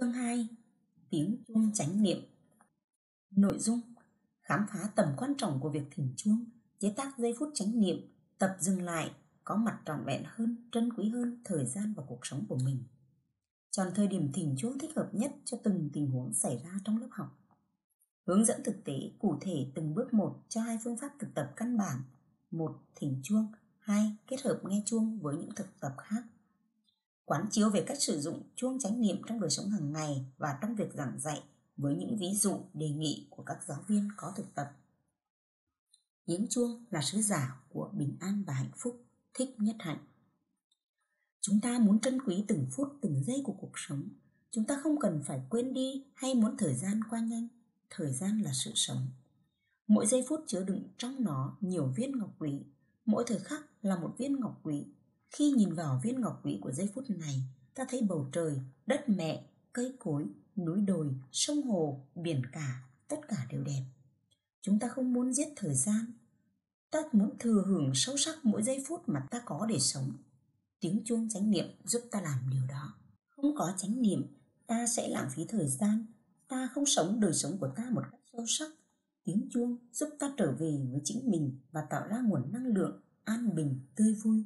Chương 2 Tiếng chuông chánh niệm. Nội dung Khám phá tầm quan trọng của việc thỉnh chuông Chế tác giây phút chánh niệm Tập dừng lại Có mặt trọn vẹn hơn, trân quý hơn Thời gian và cuộc sống của mình. Chọn thời điểm thỉnh chuông thích hợp nhất Cho từng tình huống xảy ra trong lớp học. Hướng dẫn thực tế cụ thể từng bước một cho hai phương pháp thực tập căn bản. Một Thỉnh chuông. Hai Kết hợp nghe chuông với những thực tập khác quán chiếu về cách sử dụng chuông chánh niệm trong đời sống hàng ngày và trong việc giảng dạy với những ví dụ đề nghị của các giáo viên có thực tập. Tiếng chuông là sứ giả của bình an và hạnh phúc, thích nhất hạnh. Chúng ta muốn trân quý từng phút, từng giây của cuộc sống. Chúng ta không cần phải quên đi hay muốn thời gian qua nhanh. Thời gian là sự sống. Mỗi giây phút chứa đựng trong nó nhiều viên ngọc quý. Mỗi thời khắc là một viên ngọc quý khi nhìn vào viên ngọc quý của giây phút này, ta thấy bầu trời, đất mẹ, cây cối, núi đồi, sông hồ, biển cả, tất cả đều đẹp. Chúng ta không muốn giết thời gian. Ta muốn thừa hưởng sâu sắc mỗi giây phút mà ta có để sống. Tiếng chuông chánh niệm giúp ta làm điều đó. Không có chánh niệm, ta sẽ lãng phí thời gian. Ta không sống đời sống của ta một cách sâu sắc. Tiếng chuông giúp ta trở về với chính mình và tạo ra nguồn năng lượng an bình, tươi vui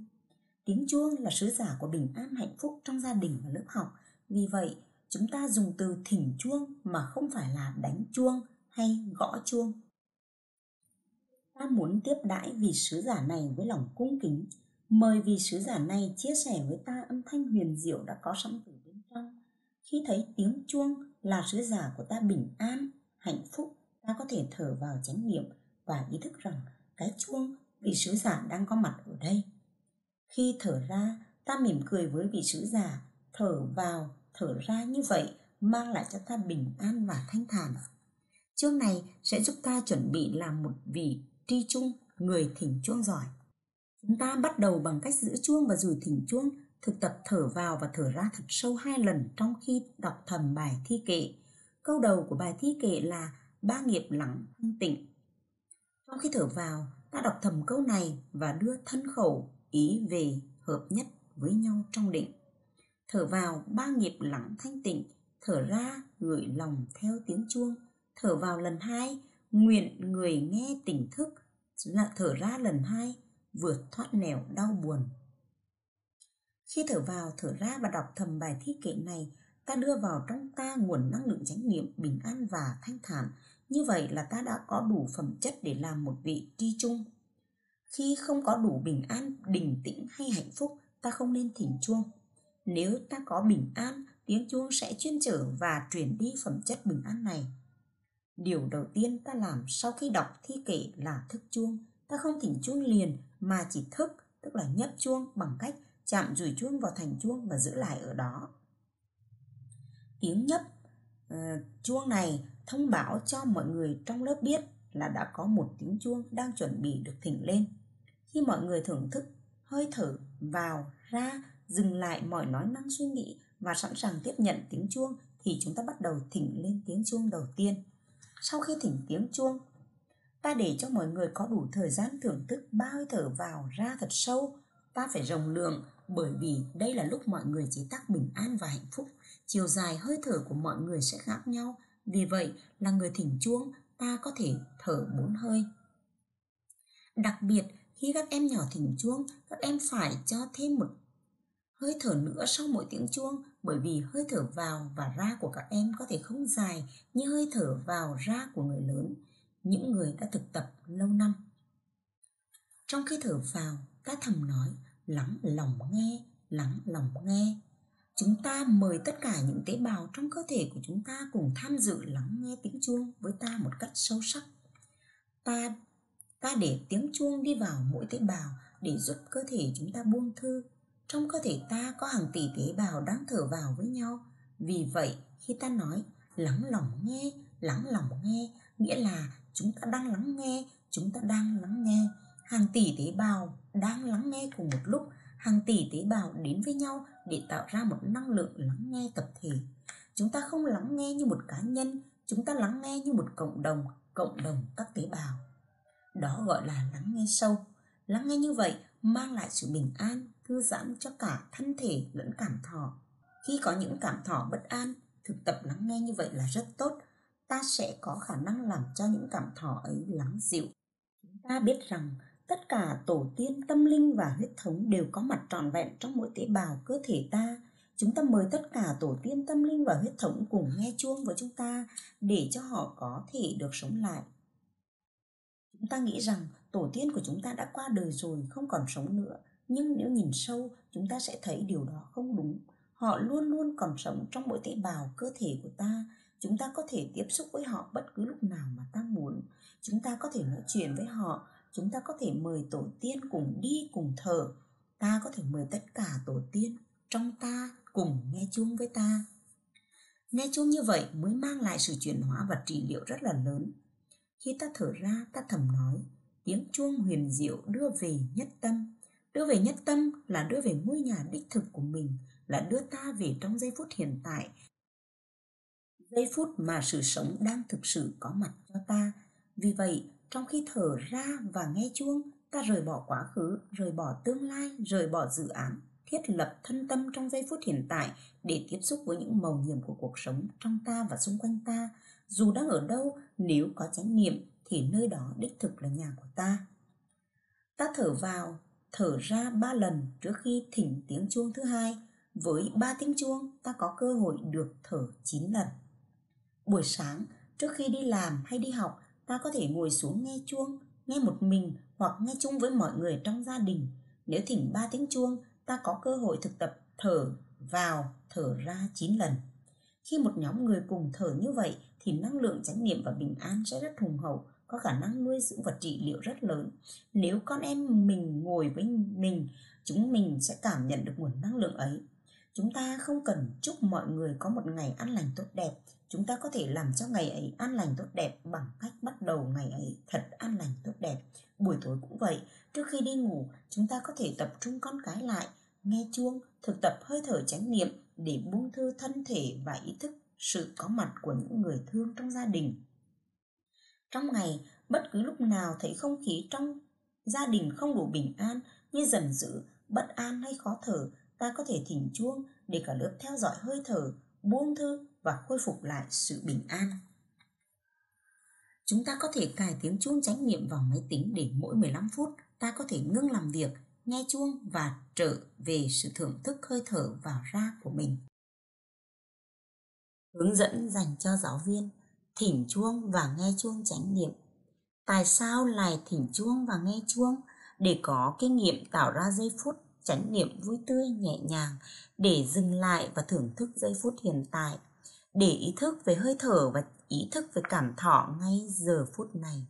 Tiếng chuông là sứ giả của bình an hạnh phúc trong gia đình và lớp học. Vì vậy, chúng ta dùng từ thỉnh chuông mà không phải là đánh chuông hay gõ chuông. Ta muốn tiếp đãi vị sứ giả này với lòng cung kính, mời vị sứ giả này chia sẻ với ta âm thanh huyền diệu đã có sẵn từ bên trong. Khi thấy tiếng chuông là sứ giả của ta bình an, hạnh phúc, ta có thể thở vào chánh niệm và ý thức rằng cái chuông vị sứ giả đang có mặt ở đây. Khi thở ra, ta mỉm cười với vị sứ giả, thở vào, thở ra như vậy mang lại cho ta bình an và thanh thản. Chương này sẽ giúp ta chuẩn bị làm một vị tri trung, người thỉnh chuông giỏi. Chúng ta bắt đầu bằng cách giữ chuông và rủi thỉnh chuông, thực tập thở vào và thở ra thật sâu hai lần trong khi đọc thầm bài thi kệ. Câu đầu của bài thi kệ là ba nghiệp lặng thanh tịnh. Trong khi thở vào, ta đọc thầm câu này và đưa thân khẩu ý về hợp nhất với nhau trong định. Thở vào ba nghiệp lặng thanh tịnh, thở ra gửi lòng theo tiếng chuông. Thở vào lần hai, nguyện người nghe tỉnh thức. Là thở ra lần hai, vượt thoát nẻo đau buồn. Khi thở vào, thở ra và đọc thầm bài thi kệ này, ta đưa vào trong ta nguồn năng lượng chánh niệm bình an và thanh thản. Như vậy là ta đã có đủ phẩm chất để làm một vị tri trung khi không có đủ bình an bình tĩnh hay hạnh phúc ta không nên thỉnh chuông. Nếu ta có bình an tiếng chuông sẽ chuyên trở và truyền đi phẩm chất bình an này. Điều đầu tiên ta làm sau khi đọc thi kệ là thức chuông. Ta không thỉnh chuông liền mà chỉ thức tức là nhấp chuông bằng cách chạm rủi chuông vào thành chuông và giữ lại ở đó. Tiếng nhấp uh, chuông này thông báo cho mọi người trong lớp biết là đã có một tiếng chuông đang chuẩn bị được thỉnh lên khi mọi người thưởng thức, hơi thở, vào, ra, dừng lại mọi nói năng suy nghĩ và sẵn sàng tiếp nhận tiếng chuông thì chúng ta bắt đầu thỉnh lên tiếng chuông đầu tiên. Sau khi thỉnh tiếng chuông, ta để cho mọi người có đủ thời gian thưởng thức ba hơi thở vào ra thật sâu. Ta phải rồng lượng bởi vì đây là lúc mọi người chế tác bình an và hạnh phúc. Chiều dài hơi thở của mọi người sẽ khác nhau. Vì vậy, là người thỉnh chuông, ta có thể thở bốn hơi. Đặc biệt khi các em nhỏ thỉnh chuông, các em phải cho thêm một hơi thở nữa sau mỗi tiếng chuông bởi vì hơi thở vào và ra của các em có thể không dài như hơi thở vào ra của người lớn, những người đã thực tập lâu năm. Trong khi thở vào, ta thầm nói, lắng lòng nghe, lắng lòng nghe. Chúng ta mời tất cả những tế bào trong cơ thể của chúng ta cùng tham dự lắng nghe tiếng chuông với ta một cách sâu sắc. Ta ta để tiếng chuông đi vào mỗi tế bào để giúp cơ thể chúng ta buông thư. Trong cơ thể ta có hàng tỷ tế bào đang thở vào với nhau. Vì vậy, khi ta nói lắng lòng nghe, lắng lòng nghe, nghĩa là chúng ta đang lắng nghe, chúng ta đang lắng nghe. Hàng tỷ tế bào đang lắng nghe cùng một lúc, hàng tỷ tế bào đến với nhau để tạo ra một năng lượng lắng nghe tập thể. Chúng ta không lắng nghe như một cá nhân, chúng ta lắng nghe như một cộng đồng cộng đồng các tế bào đó gọi là lắng nghe sâu lắng nghe như vậy mang lại sự bình an, thư giãn cho cả thân thể lẫn cảm thọ khi có những cảm thọ bất an, Thực tập lắng nghe như vậy là rất tốt. Ta sẽ có khả năng làm cho những cảm thọ ấy lắng dịu. Chúng ta biết rằng tất cả tổ tiên, tâm linh và huyết thống đều có mặt trọn vẹn trong mỗi tế bào cơ thể ta chúng ta mời tất cả tổ tiên, tâm linh và huyết thống cùng nghe chuông với chúng ta để cho họ có thể được sống lại chúng ta nghĩ rằng tổ tiên của chúng ta đã qua đời rồi, không còn sống nữa. Nhưng nếu nhìn sâu, chúng ta sẽ thấy điều đó không đúng. Họ luôn luôn còn sống trong mỗi tế bào cơ thể của ta. Chúng ta có thể tiếp xúc với họ bất cứ lúc nào mà ta muốn. Chúng ta có thể nói chuyện với họ. Chúng ta có thể mời tổ tiên cùng đi cùng thở ta có thể mời tất cả tổ tiên trong ta cùng nghe chuông với ta. Nghe chuông như vậy mới mang lại sự chuyển hóa và trị liệu rất là lớn khi ta thở ra, ta thầm nói, tiếng chuông huyền diệu đưa về nhất tâm. Đưa về nhất tâm là đưa về ngôi nhà đích thực của mình, là đưa ta về trong giây phút hiện tại. Giây phút mà sự sống đang thực sự có mặt cho ta. Vì vậy, trong khi thở ra và nghe chuông, ta rời bỏ quá khứ, rời bỏ tương lai, rời bỏ dự án, thiết lập thân tâm trong giây phút hiện tại để tiếp xúc với những màu nhiệm của cuộc sống trong ta và xung quanh ta dù đang ở đâu nếu có chánh niệm thì nơi đó đích thực là nhà của ta. Ta thở vào thở ra ba lần trước khi thỉnh tiếng chuông thứ hai. Với ba tiếng chuông ta có cơ hội được thở 9 lần. Buổi sáng trước khi đi làm hay đi học ta có thể ngồi xuống nghe chuông nghe một mình hoặc nghe chung với mọi người trong gia đình. Nếu thỉnh ba tiếng chuông ta có cơ hội thực tập thở vào, thở ra 9 lần. Khi một nhóm người cùng thở như vậy thì năng lượng chánh niệm và bình an sẽ rất hùng hậu, có khả năng nuôi dưỡng và trị liệu rất lớn. Nếu con em mình ngồi với mình, chúng mình sẽ cảm nhận được nguồn năng lượng ấy. Chúng ta không cần chúc mọi người có một ngày an lành tốt đẹp, chúng ta có thể làm cho ngày ấy an lành tốt đẹp bằng cách bắt đầu ngày ấy thật an lành tốt đẹp. Buổi tối cũng vậy, trước khi đi ngủ, chúng ta có thể tập trung con cái lại nghe chuông, thực tập hơi thở chánh niệm để buông thư thân thể và ý thức sự có mặt của những người thương trong gia đình. Trong ngày, bất cứ lúc nào thấy không khí trong gia đình không đủ bình an như dần dữ, bất an hay khó thở, ta có thể thỉnh chuông để cả lớp theo dõi hơi thở, buông thư và khôi phục lại sự bình an. Chúng ta có thể cài tiếng chuông chánh niệm vào máy tính để mỗi 15 phút ta có thể ngưng làm việc nghe chuông và trở về sự thưởng thức hơi thở vào ra của mình. Hướng dẫn dành cho giáo viên, thỉnh chuông và nghe chuông chánh niệm. Tại sao lại thỉnh chuông và nghe chuông? Để có kinh nghiệm tạo ra giây phút chánh niệm vui tươi, nhẹ nhàng, để dừng lại và thưởng thức giây phút hiện tại để ý thức về hơi thở và ý thức về cảm thọ ngay giờ phút này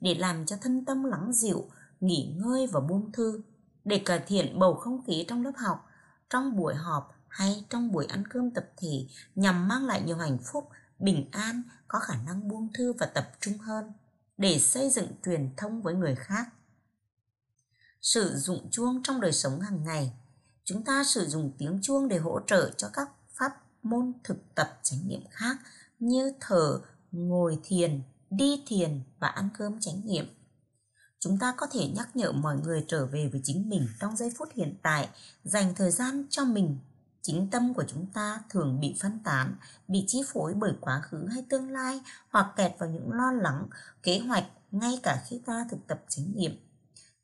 để làm cho thân tâm lắng dịu, nghỉ ngơi và buông thư để cải thiện bầu không khí trong lớp học, trong buổi họp hay trong buổi ăn cơm tập thể nhằm mang lại nhiều hạnh phúc, bình an, có khả năng buông thư và tập trung hơn để xây dựng truyền thông với người khác. Sử dụng chuông trong đời sống hàng ngày. Chúng ta sử dụng tiếng chuông để hỗ trợ cho các pháp môn thực tập chánh niệm khác như thở, ngồi thiền, đi thiền và ăn cơm chánh niệm chúng ta có thể nhắc nhở mọi người trở về với chính mình trong giây phút hiện tại, dành thời gian cho mình. Chính tâm của chúng ta thường bị phân tán, bị chi phối bởi quá khứ hay tương lai hoặc kẹt vào những lo lắng, kế hoạch ngay cả khi ta thực tập chánh niệm.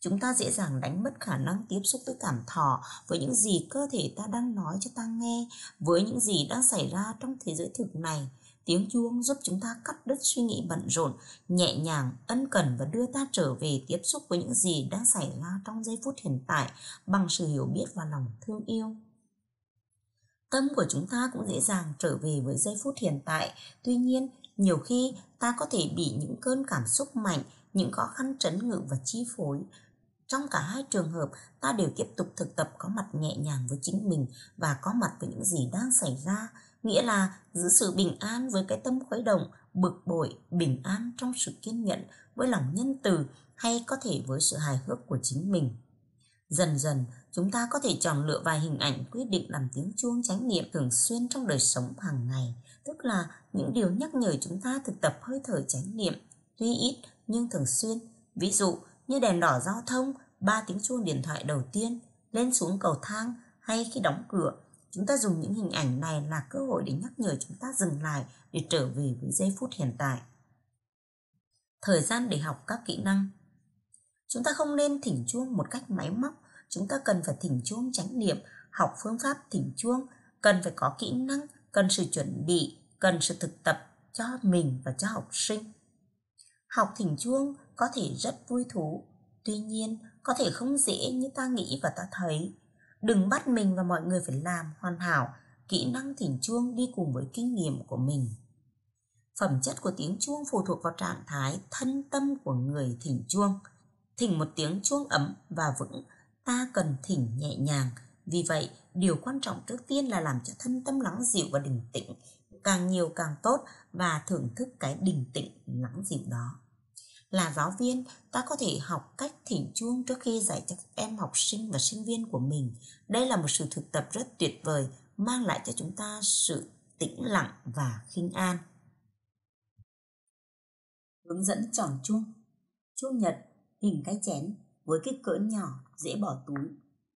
Chúng ta dễ dàng đánh mất khả năng tiếp xúc với cảm thọ với những gì cơ thể ta đang nói cho ta nghe, với những gì đang xảy ra trong thế giới thực này. Tiếng chuông giúp chúng ta cắt đứt suy nghĩ bận rộn, nhẹ nhàng, ân cần và đưa ta trở về tiếp xúc với những gì đang xảy ra trong giây phút hiện tại bằng sự hiểu biết và lòng thương yêu. Tâm của chúng ta cũng dễ dàng trở về với giây phút hiện tại. Tuy nhiên, nhiều khi ta có thể bị những cơn cảm xúc mạnh, những khó khăn trấn ngự và chi phối. Trong cả hai trường hợp, ta đều tiếp tục thực tập có mặt nhẹ nhàng với chính mình và có mặt với những gì đang xảy ra nghĩa là giữ sự bình an với cái tâm khuấy động, bực bội, bình an trong sự kiên nhẫn với lòng nhân từ hay có thể với sự hài hước của chính mình. Dần dần, chúng ta có thể chọn lựa vài hình ảnh quyết định làm tiếng chuông chánh niệm thường xuyên trong đời sống hàng ngày, tức là những điều nhắc nhở chúng ta thực tập hơi thở chánh niệm, tuy ít nhưng thường xuyên. Ví dụ như đèn đỏ giao thông, ba tiếng chuông điện thoại đầu tiên, lên xuống cầu thang hay khi đóng cửa, chúng ta dùng những hình ảnh này là cơ hội để nhắc nhở chúng ta dừng lại để trở về với giây phút hiện tại. Thời gian để học các kỹ năng Chúng ta không nên thỉnh chuông một cách máy móc, chúng ta cần phải thỉnh chuông chánh niệm, học phương pháp thỉnh chuông, cần phải có kỹ năng, cần sự chuẩn bị, cần sự thực tập cho mình và cho học sinh. Học thỉnh chuông có thể rất vui thú, tuy nhiên có thể không dễ như ta nghĩ và ta thấy. Đừng bắt mình và mọi người phải làm hoàn hảo, kỹ năng thỉnh chuông đi cùng với kinh nghiệm của mình. Phẩm chất của tiếng chuông phụ thuộc vào trạng thái thân tâm của người thỉnh chuông. Thỉnh một tiếng chuông ấm và vững, ta cần thỉnh nhẹ nhàng. Vì vậy, điều quan trọng trước tiên là làm cho thân tâm lắng dịu và bình tĩnh, càng nhiều càng tốt và thưởng thức cái bình tĩnh lắng dịu đó. Là giáo viên, ta có thể học cách thỉnh chuông trước khi dạy cho các em học sinh và sinh viên của mình. Đây là một sự thực tập rất tuyệt vời, mang lại cho chúng ta sự tĩnh lặng và khinh an. Hướng dẫn tròn chuông Chuông nhật, hình cái chén với kích cỡ nhỏ, dễ bỏ túi.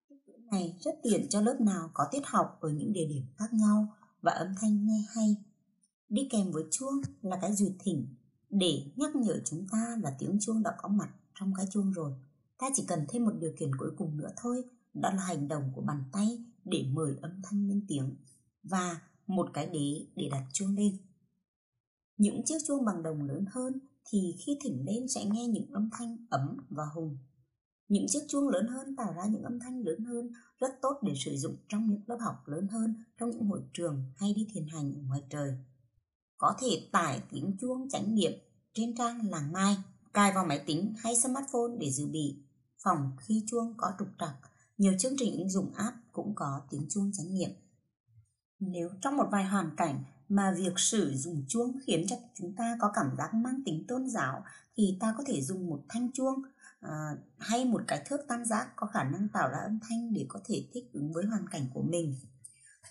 Kích cỡ này rất tiện cho lớp nào có tiết học ở những địa điểm khác nhau và âm thanh nghe hay. Đi kèm với chuông là cái duyệt thỉnh để nhắc nhở chúng ta là tiếng chuông đã có mặt trong cái chuông rồi. Ta chỉ cần thêm một điều kiện cuối cùng nữa thôi, đó là hành động của bàn tay để mời âm thanh lên tiếng và một cái đế để đặt chuông lên. Những chiếc chuông bằng đồng lớn hơn thì khi thỉnh lên sẽ nghe những âm thanh ấm và hùng. Những chiếc chuông lớn hơn tạo ra những âm thanh lớn hơn, rất tốt để sử dụng trong những lớp học lớn hơn, trong những hội trường hay đi thiền hành ở ngoài trời. Có thể tải tiếng chuông chánh niệm trên trang làng mai, cài vào máy tính hay smartphone để dự bị. Phòng khi chuông có trục trặc, nhiều chương trình ứng dụng app cũng có tiếng chuông chánh niệm. Nếu trong một vài hoàn cảnh mà việc sử dụng chuông khiến cho chúng ta có cảm giác mang tính tôn giáo thì ta có thể dùng một thanh chuông à, hay một cái thước tam giác có khả năng tạo ra âm thanh để có thể thích ứng với hoàn cảnh của mình.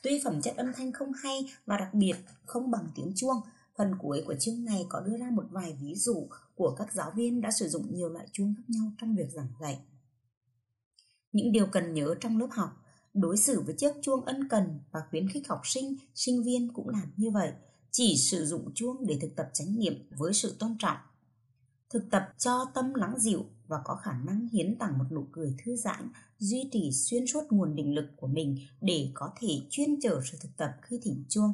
Tuy phẩm chất âm thanh không hay và đặc biệt không bằng tiếng chuông, phần cuối của chương này có đưa ra một vài ví dụ của các giáo viên đã sử dụng nhiều loại chuông khác nhau trong việc giảng dạy. Những điều cần nhớ trong lớp học đối xử với chiếc chuông ân cần và khuyến khích học sinh, sinh viên cũng làm như vậy, chỉ sử dụng chuông để thực tập chánh niệm với sự tôn trọng. Thực tập cho tâm lắng dịu và có khả năng hiến tặng một nụ cười thư giãn, duy trì xuyên suốt nguồn định lực của mình để có thể chuyên trở sự thực tập khi thỉnh chuông.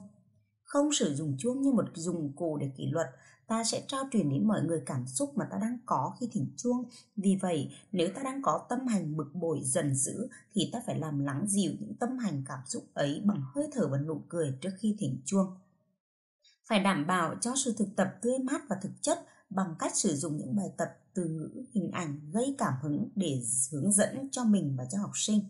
Không sử dụng chuông như một dụng cụ để kỷ luật ta sẽ trao truyền đến mọi người cảm xúc mà ta đang có khi thỉnh chuông. Vì vậy, nếu ta đang có tâm hành bực bội dần dữ thì ta phải làm lắng dịu những tâm hành cảm xúc ấy bằng hơi thở và nụ cười trước khi thỉnh chuông. Phải đảm bảo cho sự thực tập tươi mát và thực chất bằng cách sử dụng những bài tập từ ngữ, hình ảnh gây cảm hứng để hướng dẫn cho mình và cho học sinh.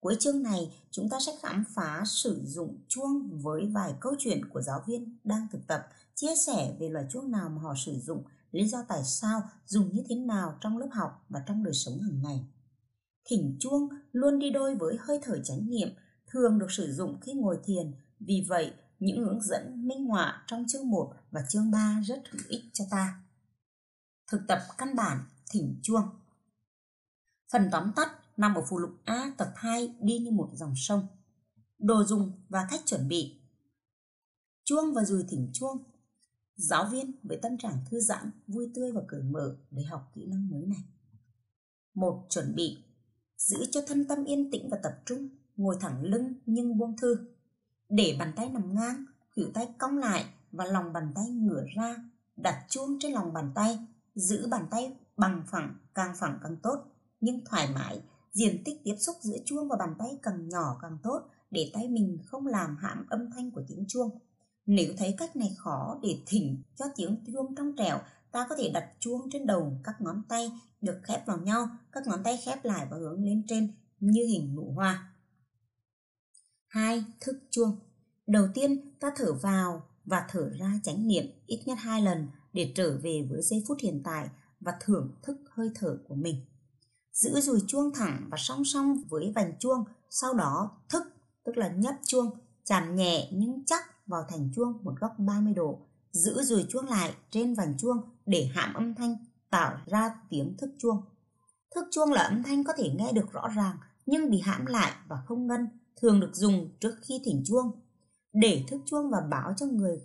Cuối chương này, chúng ta sẽ khám phá sử dụng chuông với vài câu chuyện của giáo viên đang thực tập chia sẻ về loại chuông nào mà họ sử dụng, lý do tại sao, dùng như thế nào trong lớp học và trong đời sống hàng ngày. Thỉnh chuông luôn đi đôi với hơi thở chánh niệm, thường được sử dụng khi ngồi thiền, vì vậy những hướng dẫn minh họa trong chương 1 và chương 3 rất hữu ích cho ta. Thực tập căn bản thỉnh chuông Phần tóm tắt nằm ở phụ lục A tập 2 đi như một dòng sông. Đồ dùng và cách chuẩn bị Chuông và dùi thỉnh chuông Giáo viên với tâm trạng thư giãn, vui tươi và cởi mở để học kỹ năng mới này. Một chuẩn bị giữ cho thân tâm yên tĩnh và tập trung, ngồi thẳng lưng nhưng buông thư. Để bàn tay nằm ngang, khuỷu tay cong lại và lòng bàn tay ngửa ra, đặt chuông trên lòng bàn tay, giữ bàn tay bằng phẳng, càng phẳng càng tốt, nhưng thoải mái, diện tích tiếp xúc giữa chuông và bàn tay càng nhỏ càng tốt để tay mình không làm hãm âm thanh của tiếng chuông. Nếu thấy cách này khó để thỉnh cho tiếng chuông trong trẻo, ta có thể đặt chuông trên đầu các ngón tay được khép vào nhau, các ngón tay khép lại và hướng lên trên như hình nụ hoa. 2. Thức chuông Đầu tiên, ta thở vào và thở ra chánh niệm ít nhất hai lần để trở về với giây phút hiện tại và thưởng thức hơi thở của mình. Giữ dùi chuông thẳng và song song với vành chuông, sau đó thức, tức là nhấp chuông, chạm nhẹ nhưng chắc vào thành chuông một góc 30 độ, giữ dùi chuông lại trên vành chuông để hãm âm thanh tạo ra tiếng thức chuông. Thức chuông là âm thanh có thể nghe được rõ ràng nhưng bị hãm lại và không ngân, thường được dùng trước khi thỉnh chuông để thức chuông và báo cho người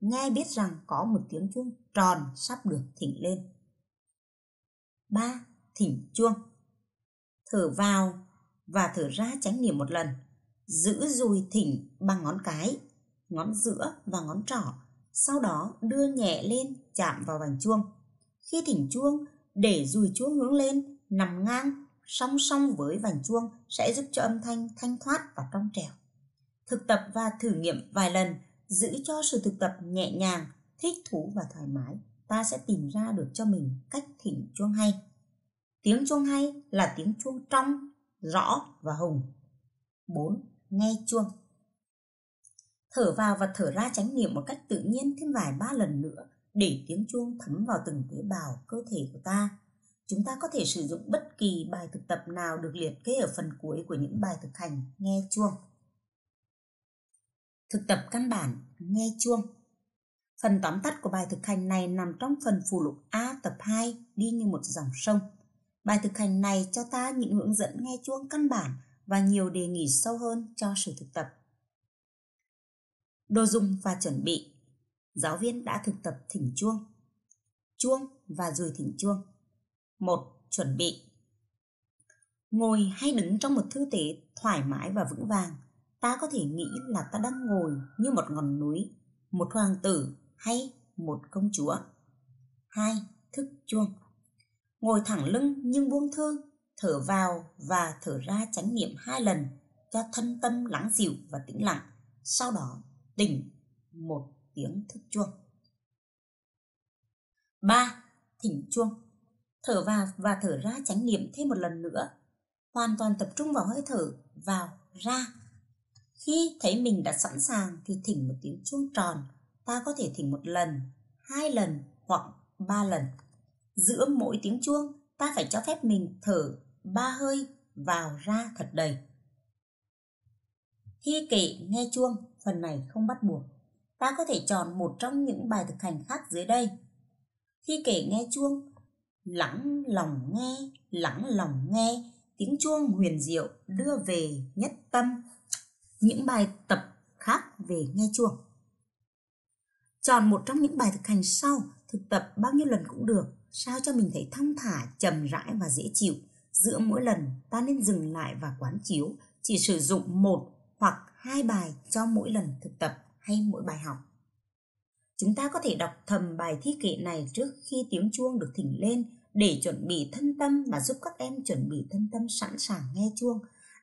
nghe biết rằng có một tiếng chuông tròn sắp được thỉnh lên. 3. Thỉnh chuông Thở vào và thở ra chánh niệm một lần. Giữ dùi thỉnh bằng ngón cái, ngón giữa và ngón trỏ. Sau đó đưa nhẹ lên chạm vào vành chuông. Khi thỉnh chuông, để dùi chuông hướng lên, nằm ngang, song song với vành chuông sẽ giúp cho âm thanh thanh thoát và trong trẻo. Thực tập và thử nghiệm vài lần giữ cho sự thực tập nhẹ nhàng, thích thú và thoải mái, ta sẽ tìm ra được cho mình cách thỉnh chuông hay. Tiếng chuông hay là tiếng chuông trong, rõ và hùng. 4. Nghe chuông Thở vào và thở ra chánh niệm một cách tự nhiên thêm vài ba lần nữa để tiếng chuông thấm vào từng tế bào cơ thể của ta. Chúng ta có thể sử dụng bất kỳ bài thực tập nào được liệt kê ở phần cuối của những bài thực hành nghe chuông. Thực tập căn bản, nghe chuông. Phần tóm tắt của bài thực hành này nằm trong phần phụ lục A tập 2 đi như một dòng sông. Bài thực hành này cho ta những hướng dẫn nghe chuông căn bản và nhiều đề nghị sâu hơn cho sự thực tập. Đồ dùng và chuẩn bị. Giáo viên đã thực tập thỉnh chuông. Chuông và rùi thỉnh chuông. Một, Chuẩn bị. Ngồi hay đứng trong một thư thế thoải mái và vững vàng ta có thể nghĩ là ta đang ngồi như một ngọn núi, một hoàng tử hay một công chúa. hai Thức chuông Ngồi thẳng lưng nhưng buông thư, thở vào và thở ra chánh niệm hai lần cho thân tâm lắng dịu và tĩnh lặng. Sau đó tỉnh một tiếng thức chuông. ba Thỉnh chuông Thở vào và thở ra chánh niệm thêm một lần nữa. Hoàn toàn tập trung vào hơi thở vào, ra khi thấy mình đã sẵn sàng thì thỉnh một tiếng chuông tròn. Ta có thể thỉnh một lần, hai lần hoặc ba lần. Giữa mỗi tiếng chuông, ta phải cho phép mình thở ba hơi vào ra thật đầy. Khi kể nghe chuông, phần này không bắt buộc. Ta có thể chọn một trong những bài thực hành khác dưới đây. Khi kể nghe chuông, lắng lòng nghe, lắng lòng nghe, tiếng chuông huyền diệu đưa về nhất tâm những bài tập khác về nghe chuông. Chọn một trong những bài thực hành sau, thực tập bao nhiêu lần cũng được, sao cho mình thấy thong thả, trầm rãi và dễ chịu. Giữa mỗi lần, ta nên dừng lại và quán chiếu, chỉ sử dụng một hoặc hai bài cho mỗi lần thực tập hay mỗi bài học. Chúng ta có thể đọc thầm bài thi kệ này trước khi tiếng chuông được thỉnh lên để chuẩn bị thân tâm và giúp các em chuẩn bị thân tâm sẵn sàng nghe chuông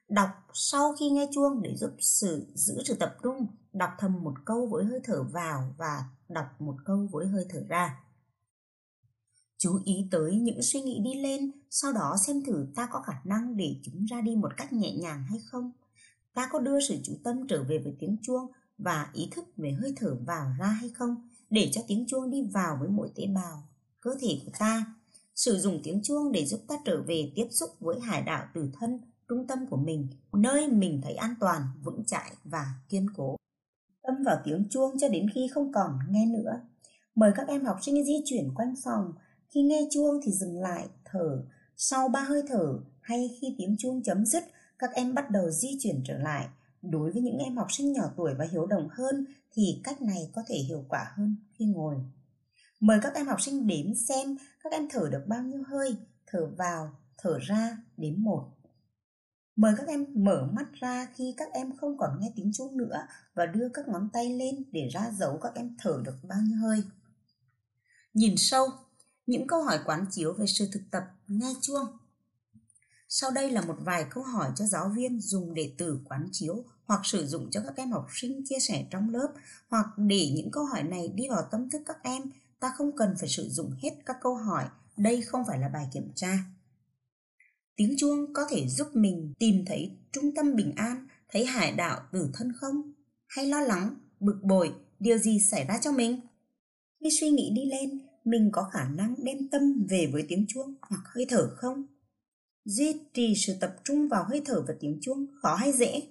Đọc sau khi nghe chuông để giúp sự giữ sự tập trung, đọc thầm một câu với hơi thở vào và đọc một câu với hơi thở ra. Chú ý tới những suy nghĩ đi lên, sau đó xem thử ta có khả năng để chúng ra đi một cách nhẹ nhàng hay không. Ta có đưa sự chú tâm trở về với tiếng chuông và ý thức về hơi thở vào ra hay không, để cho tiếng chuông đi vào với mỗi tế bào, cơ thể của ta. Sử dụng tiếng chuông để giúp ta trở về tiếp xúc với hải đạo từ thân trung tâm của mình, nơi mình thấy an toàn, vững chãi và kiên cố. Tâm vào tiếng chuông cho đến khi không còn nghe nữa. Mời các em học sinh di chuyển quanh phòng. Khi nghe chuông thì dừng lại, thở. Sau ba hơi thở hay khi tiếng chuông chấm dứt, các em bắt đầu di chuyển trở lại. Đối với những em học sinh nhỏ tuổi và hiếu động hơn thì cách này có thể hiệu quả hơn khi ngồi. Mời các em học sinh đếm xem các em thở được bao nhiêu hơi, thở vào, thở ra, đếm một. Mời các em mở mắt ra khi các em không còn nghe tiếng chuông nữa và đưa các ngón tay lên để ra dấu các em thở được bao nhiêu hơi. Nhìn sâu, những câu hỏi quán chiếu về sự thực tập nghe chuông. Sau đây là một vài câu hỏi cho giáo viên dùng để từ quán chiếu hoặc sử dụng cho các em học sinh chia sẻ trong lớp hoặc để những câu hỏi này đi vào tâm thức các em, ta không cần phải sử dụng hết các câu hỏi, đây không phải là bài kiểm tra. Tiếng chuông có thể giúp mình tìm thấy trung tâm bình an, thấy hải đạo từ thân không? Hay lo lắng, bực bội, điều gì xảy ra cho mình? Khi suy nghĩ đi lên, mình có khả năng đem tâm về với tiếng chuông hoặc hơi thở không? Duy trì sự tập trung vào hơi thở và tiếng chuông khó hay dễ?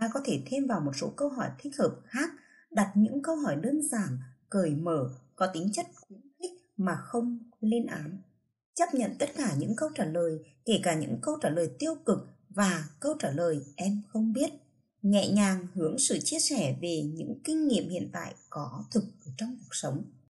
Ta có thể thêm vào một số câu hỏi thích hợp khác, đặt những câu hỏi đơn giản, cởi mở, có tính chất khuyến khích mà không lên án chấp nhận tất cả những câu trả lời, kể cả những câu trả lời tiêu cực và câu trả lời em không biết. Nhẹ nhàng hướng sự chia sẻ về những kinh nghiệm hiện tại có thực trong cuộc sống.